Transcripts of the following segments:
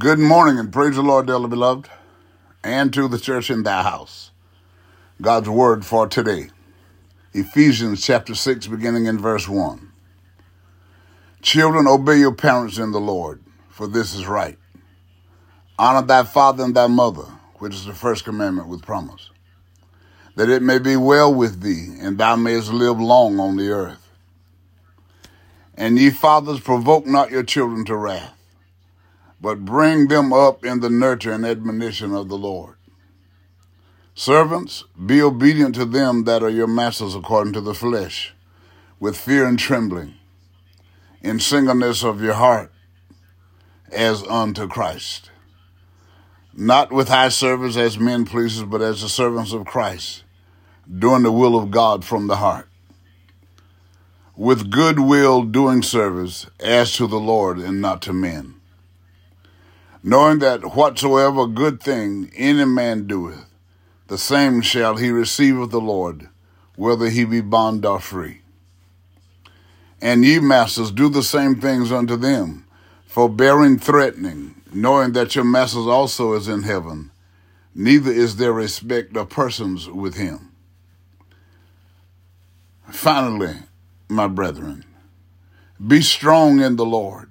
Good morning and praise the Lord, dearly beloved, and to the church in thy house. God's word for today. Ephesians chapter 6, beginning in verse 1. Children, obey your parents in the Lord, for this is right. Honor thy father and thy mother, which is the first commandment with promise, that it may be well with thee, and thou mayest live long on the earth. And ye fathers, provoke not your children to wrath but bring them up in the nurture and admonition of the Lord. Servants, be obedient to them that are your masters according to the flesh, with fear and trembling, in singleness of your heart, as unto Christ. Not with high service as men pleasers, but as the servants of Christ, doing the will of God from the heart. With good will doing service as to the Lord and not to men knowing that whatsoever good thing any man doeth, the same shall he receive of the Lord, whether he be bond or free. And ye masters, do the same things unto them, forbearing threatening, knowing that your masters also is in heaven, neither is there respect of persons with him. Finally, my brethren, be strong in the Lord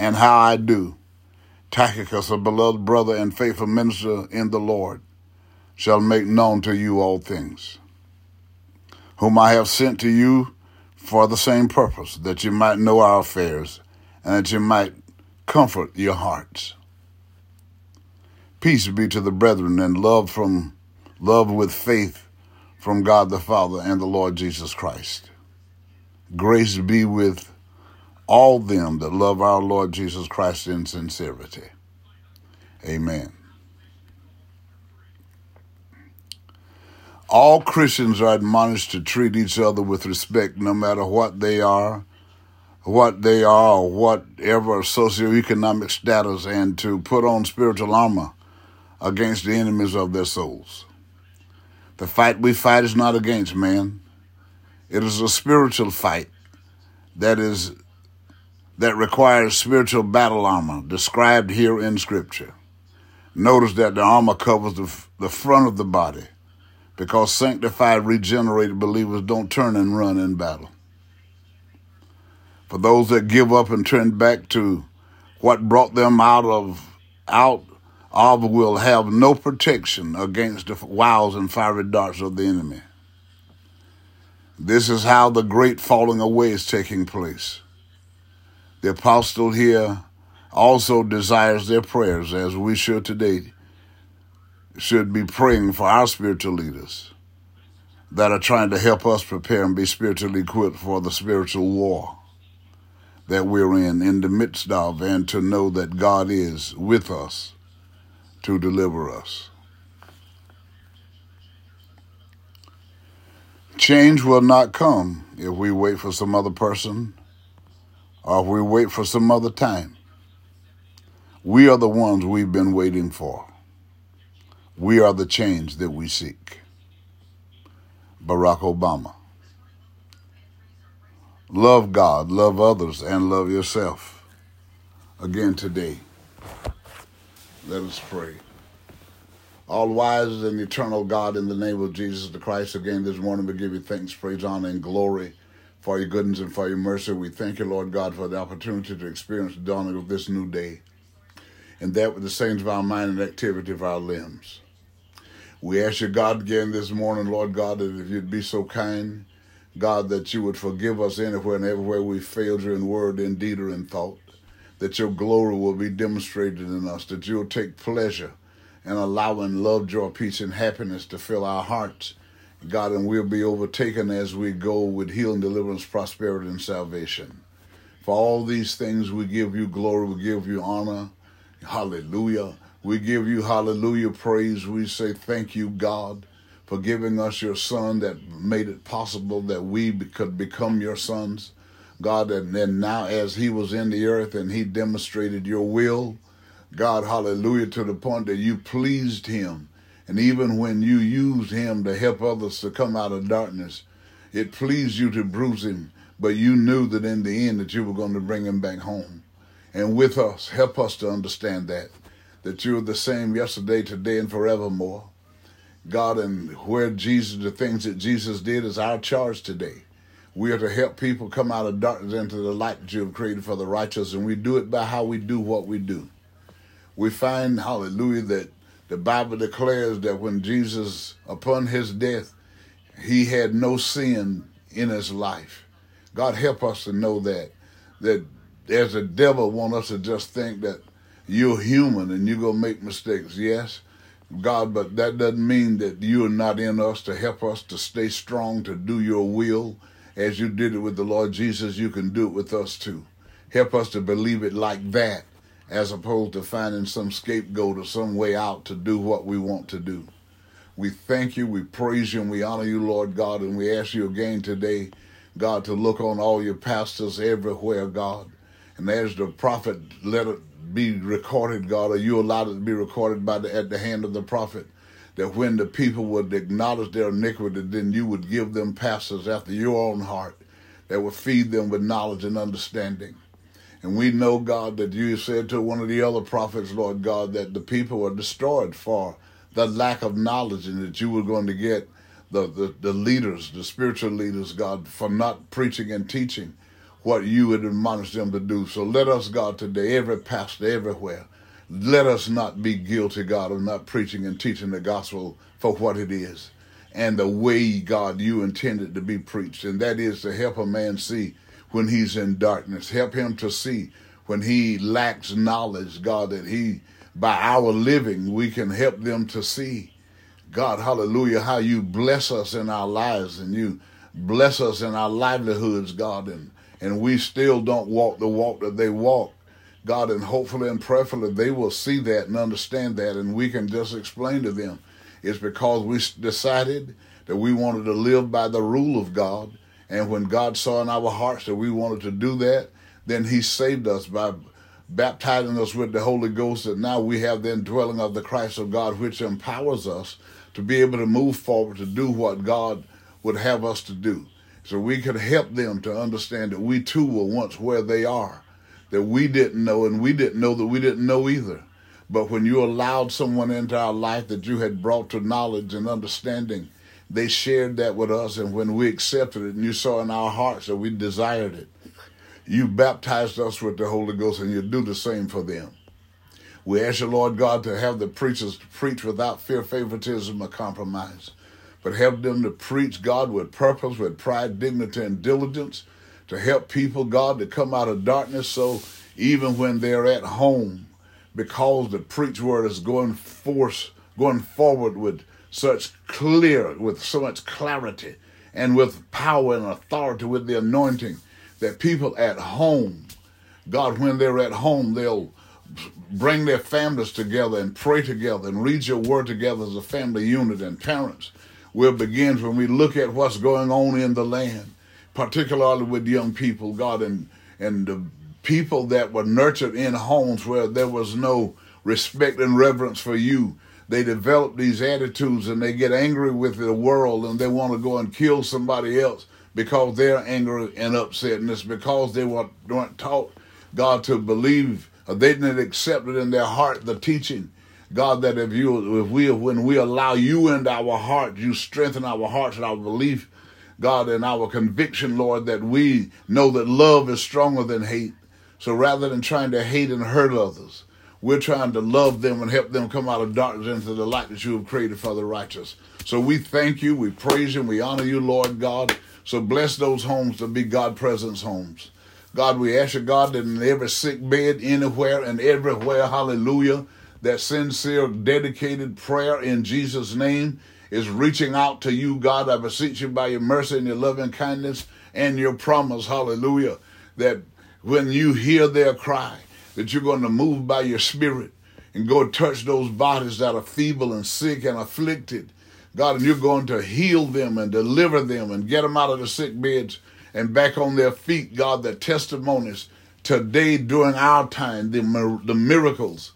and how I do. Tychicus, a beloved brother and faithful minister in the Lord, shall make known to you all things, whom I have sent to you for the same purpose, that you might know our affairs, and that you might comfort your hearts. Peace be to the brethren, and love from love with faith from God the Father and the Lord Jesus Christ. Grace be with all them that love our Lord Jesus Christ in sincerity. Amen. All Christians are admonished to treat each other with respect no matter what they are, what they are, or whatever socioeconomic status, and to put on spiritual armor against the enemies of their souls. The fight we fight is not against man. It is a spiritual fight that is that requires spiritual battle armor described here in Scripture. Notice that the armor covers the, the front of the body because sanctified, regenerated believers don't turn and run in battle. For those that give up and turn back to what brought them out of out of will have no protection against the wiles and fiery darts of the enemy. This is how the great falling away is taking place. The apostle here also desires their prayers, as we should today, should be praying for our spiritual leaders that are trying to help us prepare and be spiritually equipped for the spiritual war that we're in, in the midst of, and to know that God is with us to deliver us. Change will not come if we wait for some other person or if we wait for some other time. We are the ones we've been waiting for. We are the change that we seek. Barack Obama. Love God, love others, and love yourself. Again today, let us pray. All wise and eternal God, in the name of Jesus the Christ, again this morning we give you thanks, praise, honor, and glory for your goodness and for your mercy. We thank you, Lord God, for the opportunity to experience the dawning of this new day, and that with the saints of our mind and activity of our limbs. We ask you, God, again this morning, Lord God, that if you'd be so kind, God, that you would forgive us anywhere and everywhere we failed you in word, in deed, or in thought, that your glory will be demonstrated in us, that you'll take pleasure in allowing love, joy, peace, and happiness to fill our hearts, God, and we'll be overtaken as we go with healing, deliverance, prosperity, and salvation. For all these things, we give you glory, we give you honor. Hallelujah. We give you hallelujah praise. We say thank you, God, for giving us your son that made it possible that we could become your sons. God, and then now as he was in the earth and he demonstrated your will, God, hallelujah, to the point that you pleased him. And even when you used him to help others to come out of darkness, it pleased you to bruise him, but you knew that in the end that you were going to bring him back home. And with us, help us to understand that that you're the same yesterday, today, and forevermore. God, and where Jesus, the things that Jesus did is our charge today. We are to help people come out of darkness into the light that you have created for the righteous, and we do it by how we do what we do. We find, hallelujah, that the Bible declares that when Jesus, upon his death, he had no sin in his life. God help us to know that, that as the devil want us to just think that you're human and you're to make mistakes, yes, God, but that doesn't mean that you're not in us to help us to stay strong, to do your will. As you did it with the Lord Jesus, you can do it with us too. Help us to believe it like that, as opposed to finding some scapegoat or some way out to do what we want to do. We thank you, we praise you, and we honor you, Lord God, and we ask you again today, God, to look on all your pastors everywhere, God. And as the prophet let it be recorded, God, or you allowed it to be recorded by the, at the hand of the prophet, that when the people would acknowledge their iniquity, then you would give them pastors after your own heart that would feed them with knowledge and understanding. And we know, God, that you said to one of the other prophets, Lord God, that the people were destroyed for the lack of knowledge and that you were going to get the, the, the leaders, the spiritual leaders, God, for not preaching and teaching what you would admonish them to do. So let us, God, today, every pastor, everywhere, let us not be guilty, God, of not preaching and teaching the gospel for what it is and the way, God, you intended to be preached. And that is to help a man see when he's in darkness, help him to see when he lacks knowledge, God, that he, by our living, we can help them to see, God, hallelujah, how you bless us in our lives and you bless us in our livelihoods, God, and and we still don't walk the walk that they walk. God, and hopefully and prayerfully they will see that and understand that, and we can just explain to them. It's because we decided that we wanted to live by the rule of God, and when God saw in our hearts that we wanted to do that, then He saved us by baptizing us with the Holy Ghost, and now we have the indwelling of the Christ of God, which empowers us to be able to move forward to do what God would have us to do. So we could help them to understand that we too were once where they are, that we didn't know, and we didn't know that we didn't know either. But when you allowed someone into our life that you had brought to knowledge and understanding, they shared that with us. And when we accepted it and you saw in our hearts that we desired it, you baptized us with the Holy Ghost and you do the same for them. We ask you, Lord God, to have the preachers preach without fear, favoritism, or compromise but help them to preach God with purpose, with pride, dignity, and diligence, to help people, God, to come out of darkness. So even when they're at home, because the preach word is going force, going forward with such clear, with so much clarity, and with power and authority, with the anointing, that people at home, God, when they're at home, they'll bring their families together and pray together and read your word together as a family unit and parents will begin when we look at what's going on in the land, particularly with young people, God, and, and the people that were nurtured in homes where there was no respect and reverence for you. They develop these attitudes and they get angry with the world and they want to go and kill somebody else because they're angry and upset. And it's because they weren't, weren't taught God to believe, they didn't accept it in their heart, the teaching. God, that if you, if we, when we allow you into our heart, you strengthen our hearts and our belief, God, and our conviction, Lord, that we know that love is stronger than hate. So rather than trying to hate and hurt others, we're trying to love them and help them come out of darkness into the light that you have created for the righteous. So we thank you, we praise you, we honor you, Lord God. So bless those homes to be God presence homes. God, we ask you, God, that in every sick bed, anywhere and everywhere, hallelujah, that sincere, dedicated prayer in Jesus' name is reaching out to you, God. I beseech you by your mercy and your loving kindness and your promise, hallelujah, that when you hear their cry, that you're going to move by your spirit and go touch those bodies that are feeble and sick and afflicted. God, and you're going to heal them and deliver them and get them out of the sick beds and back on their feet, God, the testimonies today during our time, the, the miracles.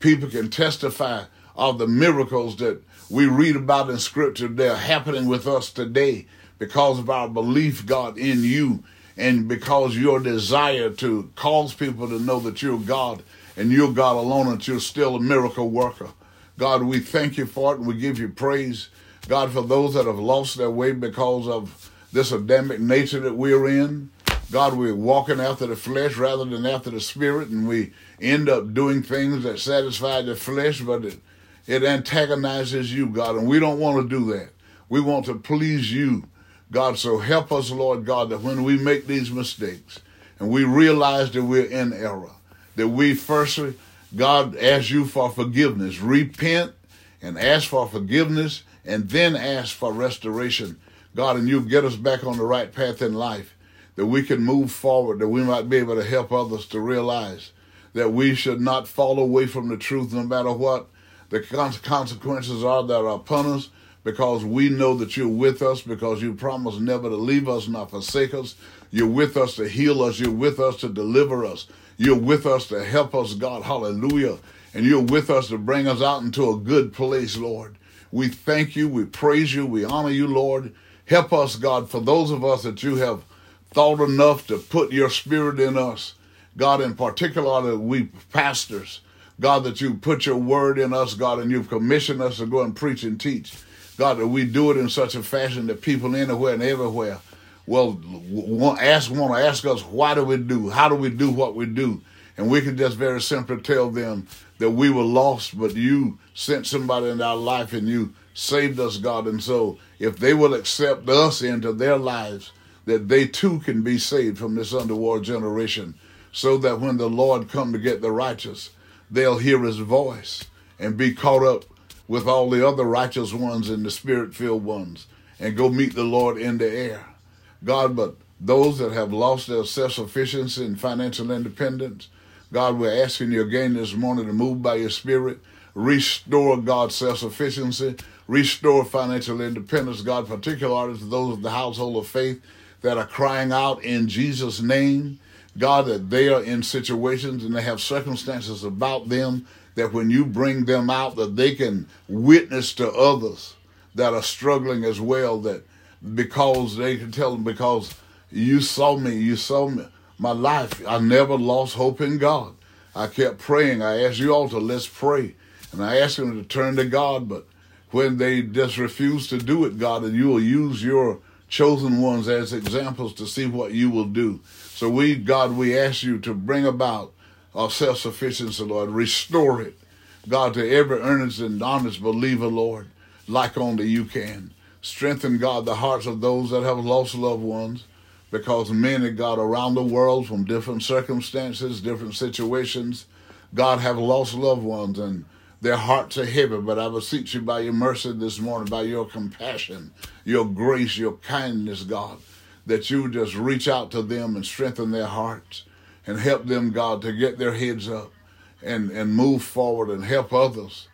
People can testify of the miracles that we read about in Scripture. They're happening with us today because of our belief, God, in you and because your desire to cause people to know that you're God and you're God alone and you're still a miracle worker. God, we thank you for it and we give you praise. God, for those that have lost their way because of this Adamic nature that we're in. God, we're walking after the flesh rather than after the spirit, and we end up doing things that satisfy the flesh, but it, it antagonizes you, God, and we don't want to do that. We want to please you, God. So help us, Lord God, that when we make these mistakes and we realize that we're in error, that we firstly, God, ask you for forgiveness, repent and ask for forgiveness, and then ask for restoration God, and you get us back on the right path in life, that we can move forward, that we might be able to help others to realize that we should not fall away from the truth no matter what the consequences are that are upon us, because we know that you're with us, because you promised never to leave us, not forsake us. You're with us to heal us. You're with us to deliver us. You're with us to help us, God. Hallelujah. And you're with us to bring us out into a good place, Lord. We thank you. We praise you. We honor you, Lord. Help us, God, for those of us that you have thought enough to put your spirit in us. God, in particular, we pastors, God, that you put your word in us, God, and you've commissioned us to go and preach and teach. God, that we do it in such a fashion that people anywhere and everywhere will ask, want to ask us, why do we do? How do we do what we do? And we can just very simply tell them that we were lost, but you sent somebody in our life and you saved us, God. And so if they will accept us into their lives, that they too can be saved from this underworld generation, so that when the Lord come to get the righteous, they'll hear his voice and be caught up with all the other righteous ones and the spirit filled ones and go meet the Lord in the air. God, but those that have lost their self sufficiency and financial independence, God, we're asking you again this morning to move by your spirit, restore God's self sufficiency, restore financial independence, God, particularly to those of the household of faith that are crying out in Jesus' name. God, that they are in situations and they have circumstances about them that when you bring them out, that they can witness to others that are struggling as well, that because they can tell them, because you saw me, you saw me, my life, I never lost hope in God. I kept praying. I asked you all to let's pray. And I asked them to turn to God, but when they just refuse to do it, God, and you will use your chosen ones as examples to see what you will do. So we, God, we ask you to bring about our self-sufficiency, Lord. Restore it, God, to every earnest and honest believer, Lord, like only you can. Strengthen, God, the hearts of those that have lost loved ones, because many, God, around the world from different circumstances, different situations, God, have lost loved ones and their hearts are heavy, but I beseech you by your mercy this morning, by your compassion, your grace, your kindness, God, that you just reach out to them and strengthen their hearts and help them, God, to get their heads up and, and move forward and help others,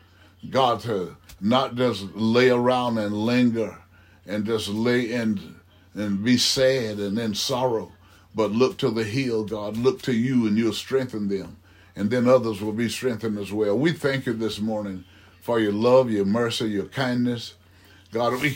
God, to not just lay around and linger and just lay in and be sad and in sorrow, but look to the hill, God. Look to you and you'll strengthen them. And then others will be strengthened as well. We thank you this morning for your love, your mercy, your kindness. God, we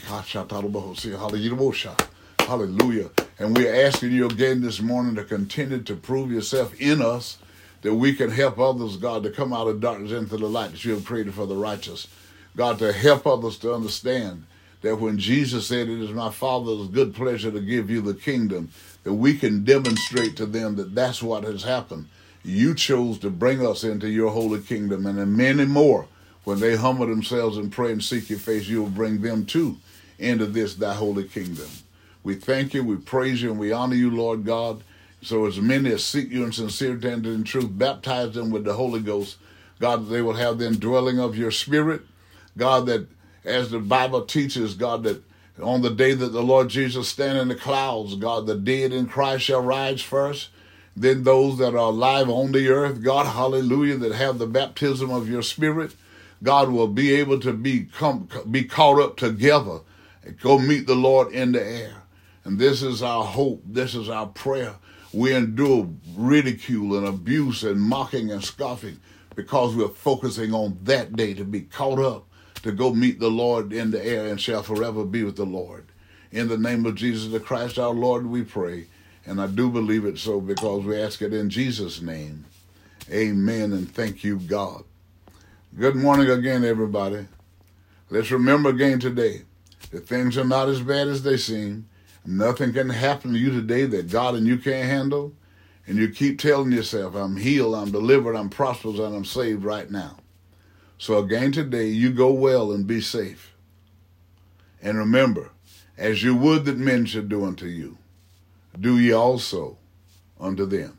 hallelujah. And we're asking you again this morning to continue to prove yourself in us that we can help others, God, to come out of darkness into the light that you have created for the righteous. God, to help others to understand that when Jesus said, It is my Father's good pleasure to give you the kingdom, that we can demonstrate to them that that's what has happened. You chose to bring us into your holy kingdom, and many more, when they humble themselves and pray and seek your face, you will bring them too into this thy holy kingdom. We thank you, we praise you, and we honor you, Lord God. So as many as seek you in sincerity and in truth, baptize them with the Holy Ghost. God, they will have the indwelling of your spirit. God, that as the Bible teaches, God, that on the day that the Lord Jesus stand in the clouds, God, the dead in Christ shall rise first. Then those that are alive on the earth, God, hallelujah, that have the baptism of your spirit, God will be able to be come, be caught up together and go meet the Lord in the air. And this is our hope. This is our prayer. We endure ridicule and abuse and mocking and scoffing because we're focusing on that day to be caught up to go meet the Lord in the air and shall forever be with the Lord. In the name of Jesus the Christ our Lord, we pray. And I do believe it so because we ask it in Jesus' name. Amen and thank you, God. Good morning again, everybody. Let's remember again today that things are not as bad as they seem. Nothing can happen to you today that God and you can't handle. And you keep telling yourself, I'm healed, I'm delivered, I'm prosperous, and I'm saved right now. So again today, you go well and be safe. And remember, as you would that men should do unto you, do ye also unto them.